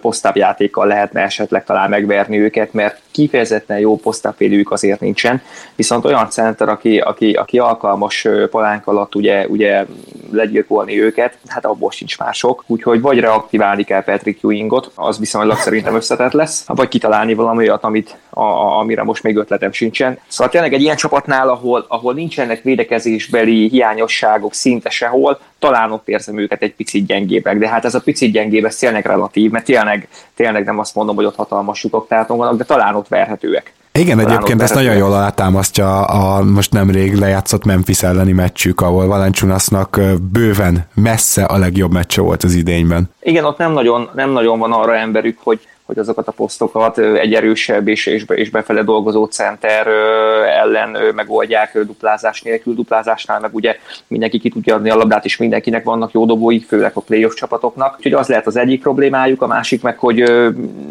posztápjátékkal lehetne esetleg talán megverni őket, mert kifejezetten jó posztápvédőjük azért nincsen, viszont olyan center, aki, aki, aki alkalmas palánk alatt ugye, ugye legyilkolni őket, hát abból sincs mások, úgyhogy vagy reaktiválni kell Patrick Ewingot, az viszonylag szerintem összetett lesz, vagy kitalálni valami olyat, amit, a, a, amire most még ötletem sincsen. Szóval tényleg egy ilyen csapatnál, ahol, ahol nincsenek védekezésbeli hiányosságok szinte sehol, talán ott érzem őket egy picit gyengébbek, de hát ez a picit gyengébb, ez tényleg relatív, mert tényleg, tényleg nem azt mondom, hogy ott hatalmas lyukok vannak, de talán ott verhetőek. Igen, Talán egyébként ezt nagyon jól alátámasztja a most nemrég lejátszott Memphis elleni meccsük, ahol Valanciunasnak bőven messze a legjobb meccse volt az idényben. Igen, ott nem nagyon, nem nagyon van arra emberük, hogy, hogy azokat a posztokat egy erősebb és, és, és befele dolgozó center ellen megoldják duplázás nélkül, duplázásnál meg ugye mindenki ki tudja adni a labdát, és mindenkinek vannak jó dobói, főleg a playoff csapatoknak. Úgyhogy az lehet az egyik problémájuk, a másik meg, hogy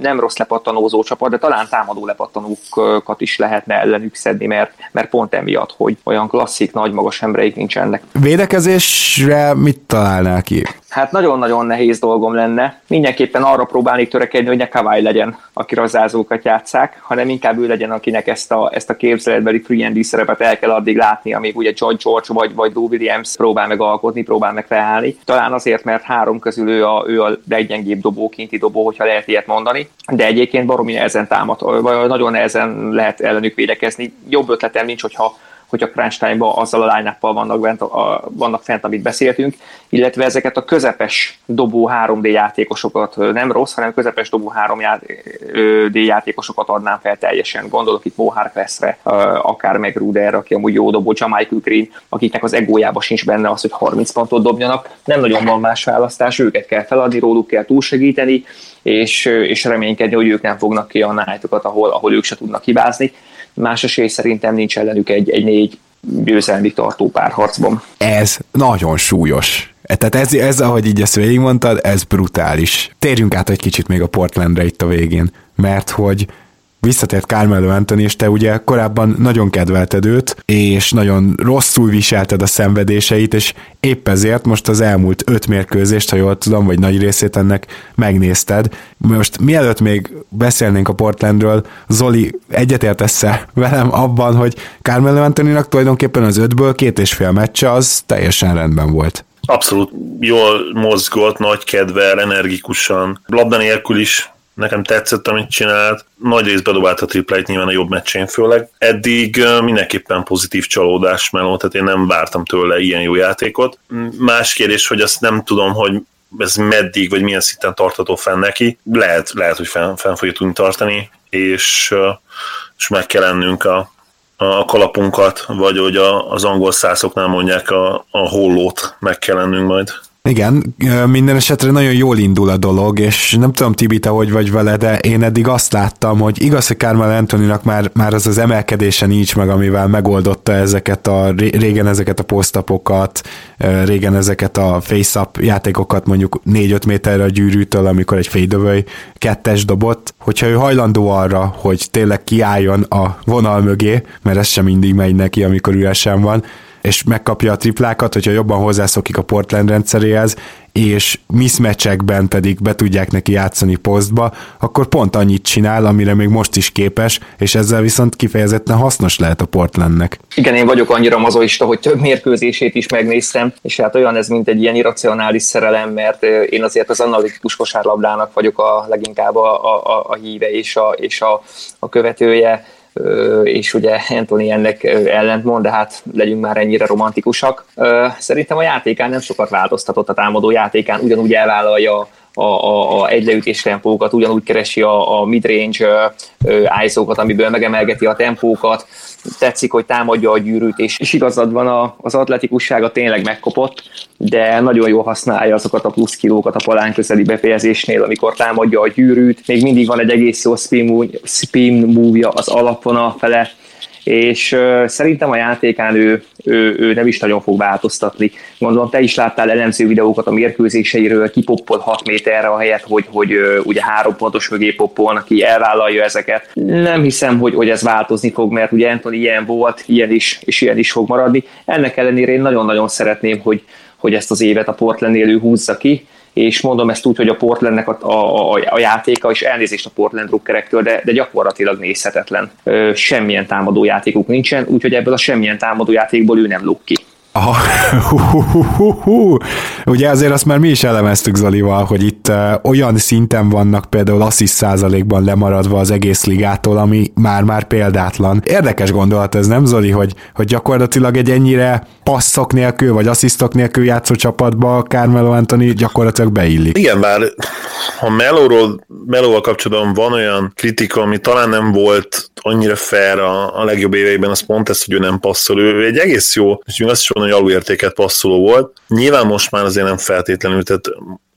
nem rossz lepattanózó csapat, de talán támadó lepattanókat is lehetne ellenük szedni, mert, mert pont emiatt, hogy olyan klasszik, nagy, magas embereik nincsenek. Védekezésre mit találnál ki? Hát nagyon-nagyon nehéz dolgom lenne. Mindenképpen arra próbálnék törekedni, hogy ne Kawai legyen, aki razázókat játszák, hanem inkább ő legyen, akinek ezt a, ezt a képzeletbeli free and szerepet el kell addig látni, amíg ugye John George vagy, vagy Lou Williams próbál meg alkotni, próbál meg felállni. Talán azért, mert három közül ő a, ő a leggyengébb dobó, kinti dobó, hogyha lehet ilyet mondani, de egyébként baromi nehezen támad, vagy nagyon nehezen lehet ellenük védekezni. Jobb ötletem nincs, hogyha hogy a crunch time-ban azzal a line vannak, bent, a, vannak fent, amit beszéltünk, illetve ezeket a közepes dobó 3D játékosokat, nem rossz, hanem közepes dobó 3D játékosokat adnám fel teljesen. Gondolok itt Mo Harklessre, akár meg Ruder, aki amúgy jó dobó, Michael Green, akiknek az egójába sincs benne az, hogy 30 pontot dobjanak. Nem nagyon van más választás, őket kell feladni, róluk kell túlsegíteni, és, és reménykedni, hogy ők nem fognak ki a night ahol, ahol ők se tudnak hibázni. Más esély szerintem nincs ellenük egy, egy négy győzelmi tartó párharcban. Ez nagyon súlyos. Tehát ez, ez, ahogy így ezt végigmondtad, ez brutális. Térjünk át egy kicsit még a Portlandre itt a végén, mert hogy visszatért Carmelo Anthony, és te ugye korábban nagyon kedvelted őt, és nagyon rosszul viselted a szenvedéseit, és épp ezért most az elmúlt öt mérkőzést, ha jól tudom, vagy nagy részét ennek megnézted. Most mielőtt még beszélnénk a Portlandről, Zoli, egyetértesz velem abban, hogy Carmelo Anthonynak tulajdonképpen az ötből két és fél meccse az teljesen rendben volt. Abszolút jól mozgott, nagy kedvel, energikusan, labda nélkül is nekem tetszett, amit csinált. Nagy részben dobált a tripláit, nyilván a jobb meccsén főleg. Eddig mindenképpen pozitív csalódás meló, tehát én nem vártam tőle ilyen jó játékot. Más kérdés, hogy azt nem tudom, hogy ez meddig, vagy milyen szinten tartható fenn neki. Lehet, lehet hogy fenn, fenn fogja tudni tartani, és, és meg kell lennünk a, a kalapunkat, vagy hogy a, az angol szászoknál mondják a, a hollót meg kell lennünk majd. Igen, minden esetre nagyon jól indul a dolog, és nem tudom, Tibi, te hogy vagy vele, de én eddig azt láttam, hogy igaz, hogy Carmel Antoninak már, már az az emelkedése nincs meg, amivel megoldotta ezeket a, régen ezeket a posztapokat, régen ezeket a face-up játékokat mondjuk 4-5 méterre a gyűrűtől, amikor egy fadeaway kettes dobott, hogyha ő hajlandó arra, hogy tényleg kiálljon a vonal mögé, mert ez sem mindig megy neki, amikor üresen van, és megkapja a triplákat, hogyha jobban hozzászokik a Portland rendszeréhez, és mismatchekben pedig be tudják neki játszani posztba, akkor pont annyit csinál, amire még most is képes, és ezzel viszont kifejezetten hasznos lehet a Portlandnek. Igen, én vagyok annyira mazoista, hogy több mérkőzését is megnéztem, és hát olyan ez, mint egy ilyen irracionális szerelem, mert én azért az analitikus kosárlabdának vagyok a leginkább a, a, a híve és a, és a, a követője és ugye Anthony ennek ellentmond, de hát legyünk már ennyire romantikusak. Szerintem a játékán nem sokat változtatott a támadó játékán, ugyanúgy elvállalja a, a, a egyleütés tempókat, ugyanúgy keresi a, a midrange iso amiből megemelgeti a tempókat, tetszik, hogy támadja a gyűrűt, és, és igazad van, a, az atletikussága tényleg megkopott, de nagyon jól használja azokat a plusz kilókat a palán közeli befejezésnél, amikor támadja a gyűrűt, még mindig van egy egész jó spin, spin move az alapvonal fele, és szerintem a játékán ő, ő, ő nem is nagyon fog változtatni. Gondolom, te is láttál elemző videókat a mérkőzéseiről, kipoppol 6 méterre a helyet, hogy, hogy ugye három pontos mögé poppolnak, aki elvállalja ezeket. Nem hiszem, hogy, hogy ez változni fog, mert ugye Anthony ilyen volt, ilyen is, és ilyen is fog maradni. Ennek ellenére én nagyon-nagyon szeretném, hogy, hogy ezt az évet a Portland élő húzza ki, és mondom ezt úgy, hogy a Portlandnek a, a, a, a játéka, és elnézést a Portland drukkerektől, de, de gyakorlatilag nézhetetlen. Semmilyen támadó játékuk nincsen, úgyhogy ebből a semmilyen támadó játékból ő nem luk ki. Aha, Ugye azért azt már mi is elemeztük Zolival, hogy itt uh, olyan szinten vannak például asszist százalékban lemaradva az egész ligától, ami már-már példátlan. Érdekes gondolat ez, nem Zoli, hogy, hogy gyakorlatilag egy ennyire passzok nélkül, vagy asszisztok nélkül játszó csapatba Carmelo Anthony gyakorlatilag beillik. Igen, bár ha Melóról, Melóval kapcsolatban van olyan kritika, ami talán nem volt annyira fair a, a legjobb éveiben, az pont ez, hogy ő nem passzol. Ő egy egész jó, és még azt is mondom, hogy alulértéket passzoló volt. Nyilván most már azért nem feltétlenül, tehát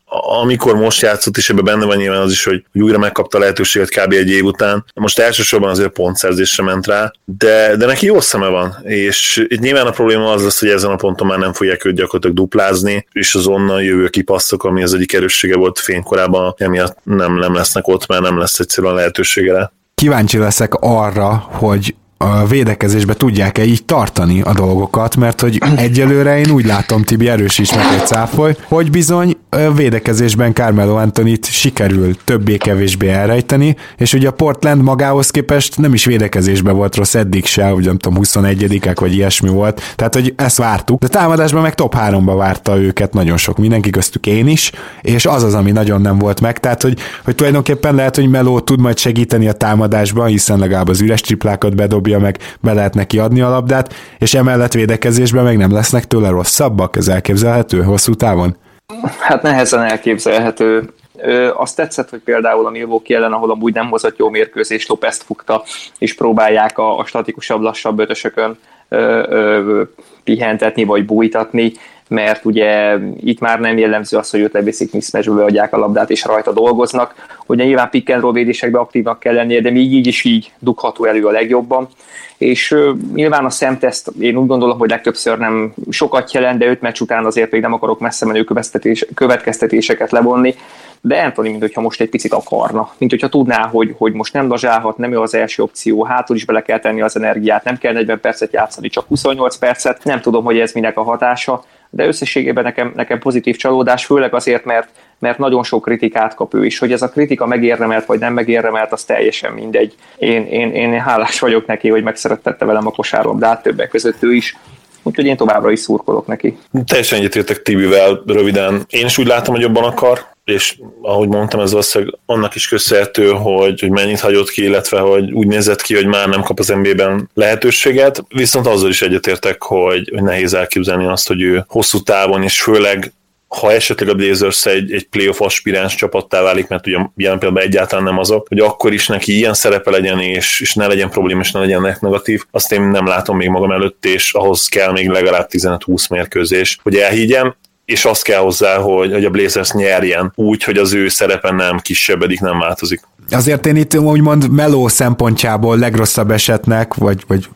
amikor most játszott, és ebben benne van nyilván az is, hogy újra megkapta a lehetőséget kb. egy év után. Most elsősorban azért pontszerzésre ment rá, de, de neki jó szeme van, és itt nyilván a probléma az lesz, hogy ezen a ponton már nem fogják őt gyakorlatilag duplázni, és az onnan jövő kipasszok, ami az egyik erőssége volt fénykorában, emiatt nem, nem lesznek ott, mert nem lesz egyszerűen lehetősége rá. Kíváncsi leszek arra, hogy a védekezésbe tudják-e így tartani a dolgokat, mert hogy egyelőre én úgy látom, Tibi erősíts meg egy cáfoly, hogy bizony a védekezésben Carmelo Antonit sikerül többé-kevésbé elrejteni, és ugye a Portland magához képest nem is védekezésben volt rossz eddig se, ugye nem tudom, 21 vagy ilyesmi volt, tehát hogy ezt vártuk, de támadásban meg top 3-ba várta őket nagyon sok, mindenki köztük én is, és az az, ami nagyon nem volt meg, tehát hogy, hogy tulajdonképpen lehet, hogy Meló tud majd segíteni a támadásban, hiszen legalább az üres triplákat bedob dobja meg, be lehet neki adni a labdát, és emellett védekezésben meg nem lesznek tőle rosszabbak, ez elképzelhető hosszú távon? Hát nehezen elképzelhető. Ö, azt tetszett, hogy például a Milwaukee ellen, ahol amúgy nem hozott jó mérkőzést, Lopest fukta, és próbálják a, a statikusabb, lassabb ötösökön ö, ö, pihentetni, vagy bújtatni. Mert ugye itt már nem jellemző az, hogy őt leviszik mismatchbe, adják a labdát és rajta dolgoznak. Ugye nyilván pick and roll védésekben aktívnak kell lennie, de még így is így dugható elő a legjobban. És uh, nyilván a szemteszt én úgy gondolom, hogy legtöbbször nem sokat jelent, de öt meccs után azért még nem akarok messze menő következtetéseket levonni, de Anthony, mint hogyha most egy picit akarna, mint hogyha tudná, hogy, hogy most nem dazsálhat, nem ő az első opció, hátul is bele kell tenni az energiát, nem kell 40 percet játszani, csak 28 percet, nem tudom, hogy ez minek a hatása, de összességében nekem, nekem pozitív csalódás, főleg azért, mert, mert nagyon sok kritikát kap ő is. Hogy ez a kritika megérdemelt vagy nem megérdemelt, az teljesen mindegy. Én, én, én hálás vagyok neki, hogy megszerettette velem a kosárlabdát, többek között ő is. Úgyhogy én továbbra is szurkolok neki. Teljesen egyetértek Tibivel röviden. Én is úgy látom, hogy jobban akar, és ahogy mondtam, ez valószínűleg annak is köszönhető, hogy, hogy mennyit hagyott ki, illetve hogy úgy nézett ki, hogy már nem kap az NBA-ben lehetőséget, viszont azzal is egyetértek, hogy, hogy nehéz elképzelni azt, hogy ő hosszú távon, és főleg ha esetleg a Blazers egy, egy playoff aspiráns csapattá válik, mert ugye jelen pillanatban egyáltalán nem azok, hogy akkor is neki ilyen szerepe legyen, és, és ne legyen probléma, és ne legyen negatív, azt én nem látom még magam előtt, és ahhoz kell még legalább 15-20 mérkőzés, hogy elhiggyem, és az kell hozzá, hogy, hogy a Blazers nyerjen úgy, hogy az ő szerepe nem kisebbedik, nem változik. Azért én itt úgymond meló szempontjából legrosszabb esetnek, vagy, vagy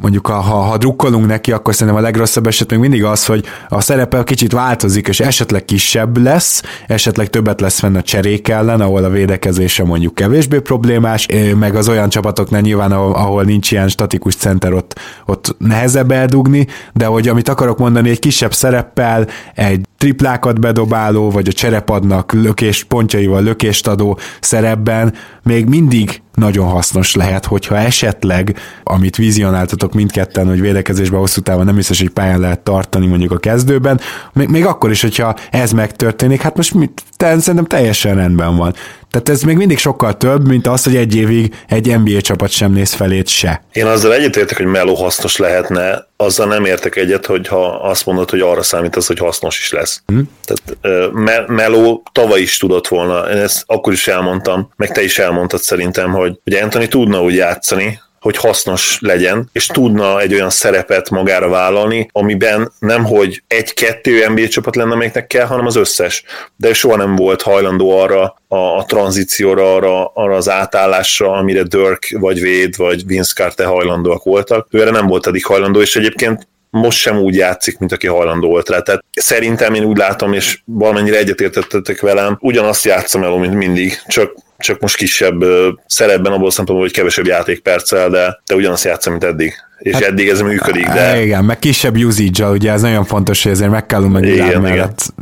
mondjuk ha, ha drukkolunk neki, akkor szerintem a legrosszabb eset még mindig az, hogy a szerepe kicsit változik, és esetleg kisebb lesz, esetleg többet lesz fenn a cserék ellen, ahol a védekezése mondjuk kevésbé problémás, meg az olyan csapatoknál nyilván, ahol nincs ilyen statikus center, ott, ott nehezebb eldugni, de hogy amit akarok mondani, egy kisebb szereppel, egy triplákat bedobáló, vagy a cserepadnak lökés pontjaival lökést adó szerepben még mindig nagyon hasznos lehet, hogyha esetleg, amit vizionáltatok mindketten, hogy védekezésben hosszú távon nem biztos, hogy pályán lehet tartani mondjuk a kezdőben, még, még akkor is, hogyha ez megtörténik, hát most mit, te, szerintem teljesen rendben van. Tehát ez még mindig sokkal több, mint az, hogy egy évig egy NBA csapat sem néz felét se. Én azzal egyetértek, hogy Melo hasznos lehetne, azzal nem értek egyet, hogy ha azt mondod, hogy arra számít az, hogy hasznos is lesz. Hmm. Tehát Melo tavaly is tudott volna, én ezt akkor is elmondtam, meg te is elmondtad szerintem, hogy, hogy Anthony tudna úgy játszani, hogy hasznos legyen, és tudna egy olyan szerepet magára vállalni, amiben nem, hogy egy-kettő NBA csapat lenne, amelyiknek kell, hanem az összes. De soha nem volt hajlandó arra a, a tranzícióra, arra, arra az átállásra, amire Dirk, vagy Wade, vagy Vince Carter hajlandóak voltak. Ő erre nem volt eddig hajlandó, és egyébként most sem úgy játszik, mint aki hajlandó volt rá. Tehát szerintem én úgy látom, és valamennyire egyetértettetek velem, ugyanazt játszom el, mint mindig, csak csak most kisebb szerepben, abból szempontból, hogy kevesebb játékperccel, de, de ugyanazt játszom, mint eddig. És hát, eddig ez működik, de... Igen, meg kisebb usage ugye ez nagyon fontos, hogy ezért McCallum meg igen, mellett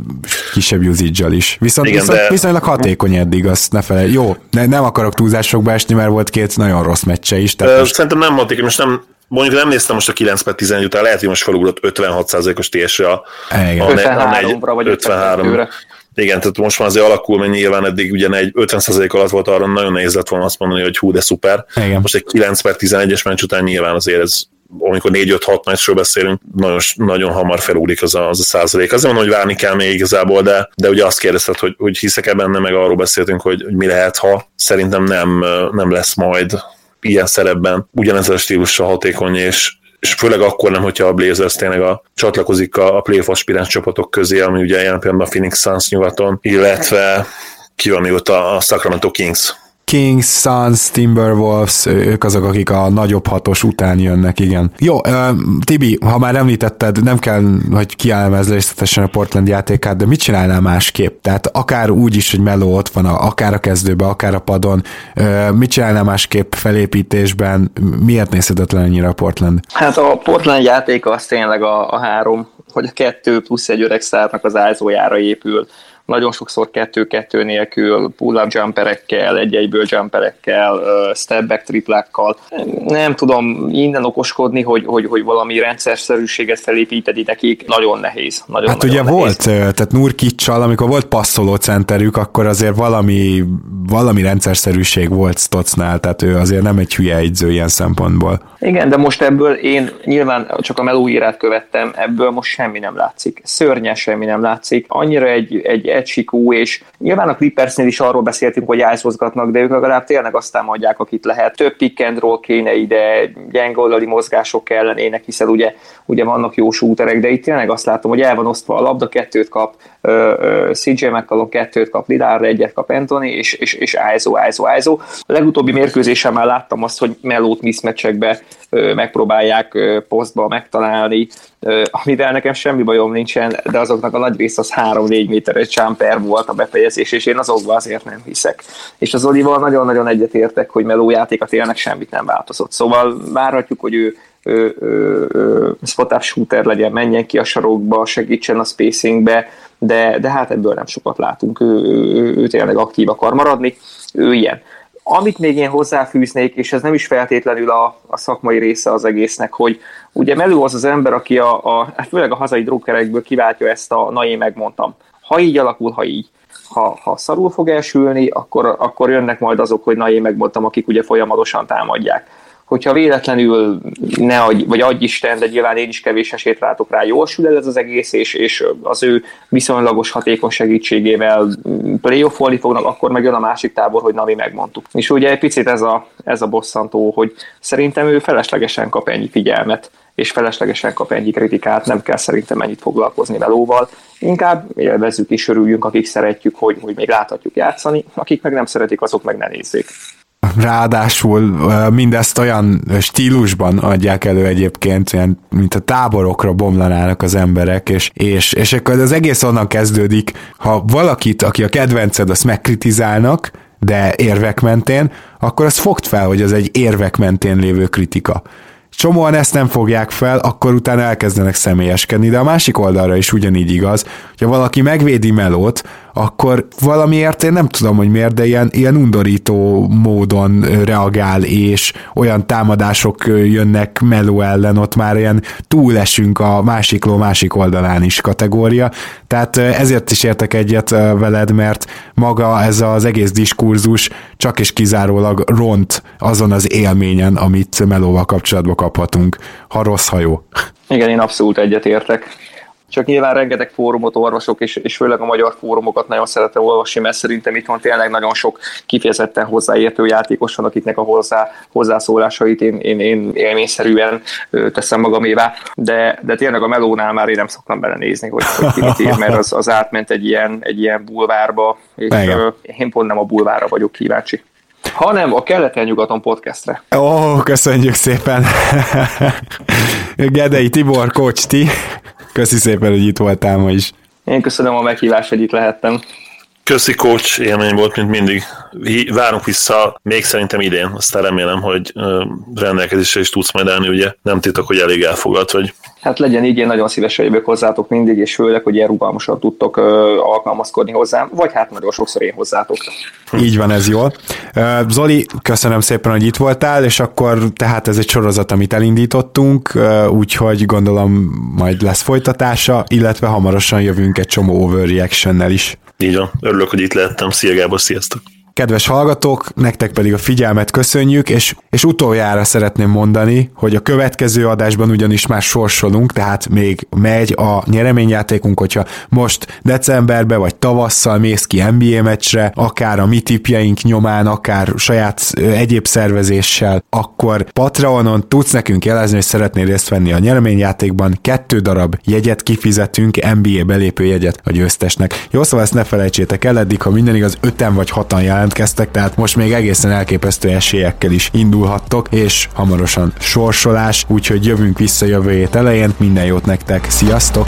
kisebb usage is. Viszont, igen, viszont de... viszonylag hatékony eddig, azt ne felej. Jó, ne, nem akarok túlzásokba esni, mert volt két nagyon rossz meccse is. Tehát Ö, most... Szerintem nem hatékony, most nem, Mondjuk nem néztem most a 9 per 11 után, lehet, hogy most felugrott 56%-os TS-re a, a, a, a, a, vagy 53. Igen, tehát most már azért alakul, mert nyilván eddig ugye egy 50% alatt volt arra, nagyon nehéz lett volna azt mondani, hogy hú, de szuper. Igen. Most egy 9 per 11-es meccs után nyilván azért ez amikor 4-5-6 meccsről beszélünk, nagyon, nagyon hamar felúlik az a, az a százalék. Azért mondom, hogy várni kell még igazából, de, de ugye azt kérdezted, hogy, hogy hiszek-e benne, meg arról beszéltünk, hogy, hogy mi lehet, ha szerintem nem, nem lesz majd ilyen szerepben ugyanezzel a stílussal hatékony, és, és főleg akkor nem, hogyha a Blazers tényleg a, csatlakozik a, a playoff aspiráns csapatok közé, ami ugye jelen pillanatban a Phoenix Suns nyugaton, illetve ki van még ott a, a Sacramento Kings Kings, Suns, Timberwolves, ők azok, akik a nagyobb hatos után jönnek, igen. Jó, Tibi, ha már említetted, nem kell, hogy kiállom részletesen a Portland játékát, de mit csinálnál másképp? Tehát akár úgy is, hogy Melo ott van, akár a kezdőbe, akár a padon, mit csinálnál másképp felépítésben? Miért nézhetetlen ennyire a Portland? Hát a Portland játéka az tényleg a, a három, hogy a kettő plusz egy öreg szárnak az ázójára épül nagyon sokszor kettő-kettő nélkül, pull-up jumperekkel, egy-egyből jumperekkel, step back triplákkal. Nem tudom innen okoskodni, hogy, hogy, hogy valami rendszerszerűséget felépíted nekik, nagyon nehéz. Nagyon, hát nagyon ugye nehéz. volt, tehát Nurkicsal, amikor volt passzoló centerük, akkor azért valami, valami rendszerszerűség volt Stocnál, tehát ő azért nem egy hülye egyző ilyen szempontból. Igen, de most ebből én nyilván csak a melóírát követtem, ebből most semmi nem látszik. Szörnyes semmi nem látszik. Annyira egy, egy egy sikú, és nyilván a Clippersnél is arról beszéltünk, hogy ájzozgatnak, de ők legalább tényleg azt támadják, akit lehet. Több pick and roll kéne ide, gyenge mozgások kellenének, hiszen ugye, ugye vannak jó súterek, de itt tényleg azt látom, hogy el van osztva a labda, kettőt kap, CJ McCallum kettőt kap, Lidárra egyet kap Anthony, és, és, és ájzó, ájzó, ájzó. A legutóbbi mérkőzésen már láttam azt, hogy melót mismatchekbe megpróbálják posztba megtalálni, amivel nekem semmi bajom nincsen, de azoknak a nagy rész az 3-4 méteres jumper volt a befejezés, és én azokban azért nem hiszek. És az Olival nagyon-nagyon egyetértek, hogy meló játéka tényleg semmit nem változott. Szóval várhatjuk, hogy ő spot up shooter legyen, menjen ki a sarokba, segítsen a spacingbe, de, de hát ebből nem sokat látunk, ő, ő, ő tényleg aktív akar maradni, ő ilyen. Amit még én hozzáfűznék, és ez nem is feltétlenül a, a szakmai része az egésznek, hogy ugye Melő az az ember, aki a, a hát főleg a hazai drukkerekből kiváltja ezt a na én megmondtam. Ha így alakul, ha így. Ha, ha szarul fog elsülni, akkor, akkor jönnek majd azok, hogy na én megmondtam, akik ugye folyamatosan támadják hogyha véletlenül ne adj, vagy adj Isten, de nyilván én is kevés esélyt látok rá, jól sül ez az egész, és, és az ő viszonylagos hatékony segítségével playoffolni fognak, akkor megjön a másik tábor, hogy na mi megmondtuk. És ugye egy picit ez a, ez a bosszantó, hogy szerintem ő feleslegesen kap ennyi figyelmet, és feleslegesen kap ennyi kritikát, nem kell szerintem ennyit foglalkozni velóval. Inkább élvezzük és örüljünk, akik szeretjük, hogy, hogy még láthatjuk játszani, akik meg nem szeretik, azok meg ne nézzék. Ráadásul mindezt olyan stílusban adják elő egyébként, ilyen, mint a táborokra bomlanának az emberek, és, és, és akkor az egész onnan kezdődik, ha valakit, aki a kedvenced, azt megkritizálnak, de érvek mentén, akkor azt fogd fel, hogy az egy érvek mentén lévő kritika. Csomóan ezt nem fogják fel, akkor utána elkezdenek személyeskedni, de a másik oldalra is ugyanígy igaz, hogyha valaki megvédi melót, akkor valamiért én nem tudom, hogy miért, de ilyen, ilyen undorító módon reagál, és olyan támadások jönnek meló ellen, ott már ilyen túlesünk a másik ló másik oldalán is kategória, tehát ezért is értek egyet veled, mert maga ez az egész diskurzus csak és kizárólag ront azon az élményen, amit melóval kapcsolatban kaphatunk, ha rossz, ha jó. Igen, én abszolút egyetértek csak nyilván rengeteg fórumot olvasok, és, és főleg a magyar fórumokat nagyon szeretem olvasni, mert szerintem itt van tényleg nagyon sok kifejezetten hozzáértő játékos van, akiknek a hozzá, hozzászólásait én, én, én élményszerűen teszem magamévá, de, de tényleg a melónál már én nem szoktam belenézni, hogy, hogy ki mit ír, mert az, az átment egy ilyen, egy ilyen bulvárba, és Igen. én pont nem a bulvárra vagyok kíváncsi hanem a keleten-nyugaton podcastre. Ó, oh, köszönjük szépen! Gedei Tibor, Kocs, ti. Köszi szépen, hogy itt voltál ma is. Én köszönöm a meghívást, hogy itt lehettem. Köszi, coach, élmény volt, mint mindig. Várunk vissza, még szerintem idén, aztán remélem, hogy rendelkezésre is tudsz majd állni, ugye nem titok, hogy elég elfogadt vagy. Hát legyen így, én nagyon szívesen jövök hozzátok mindig, és főleg, hogy ilyen rugalmasan tudtok uh, alkalmazkodni hozzám, vagy hát nagyon sokszor én hozzátok. Így van, ez jól. Zoli, köszönöm szépen, hogy itt voltál, és akkor tehát ez egy sorozat, amit elindítottunk, úgyhogy gondolom majd lesz folytatása, illetve hamarosan jövünk egy csomó overreaction is. Így van, örülök, hogy itt lehettem. Szia Gábor, sziasztok! Kedves hallgatók, nektek pedig a figyelmet köszönjük, és, és utoljára szeretném mondani, hogy a következő adásban ugyanis már sorsolunk, tehát még megy a nyereményjátékunk, hogyha most decemberbe vagy tavasszal mész ki NBA meccsre, akár a mi tipjeink nyomán, akár saját egyéb szervezéssel, akkor Patreonon tudsz nekünk jelezni, hogy szeretnél részt venni a nyereményjátékban, kettő darab jegyet kifizetünk, NBA belépő jegyet a győztesnek. Jó, szóval ezt ne felejtsétek el, eddig, ha minden igaz, öten vagy hatan jelent jelentkeztek, tehát most még egészen elképesztő esélyekkel is indulhattok, és hamarosan sorsolás, úgyhogy jövünk vissza jövő hét elején, minden jót nektek, sziasztok!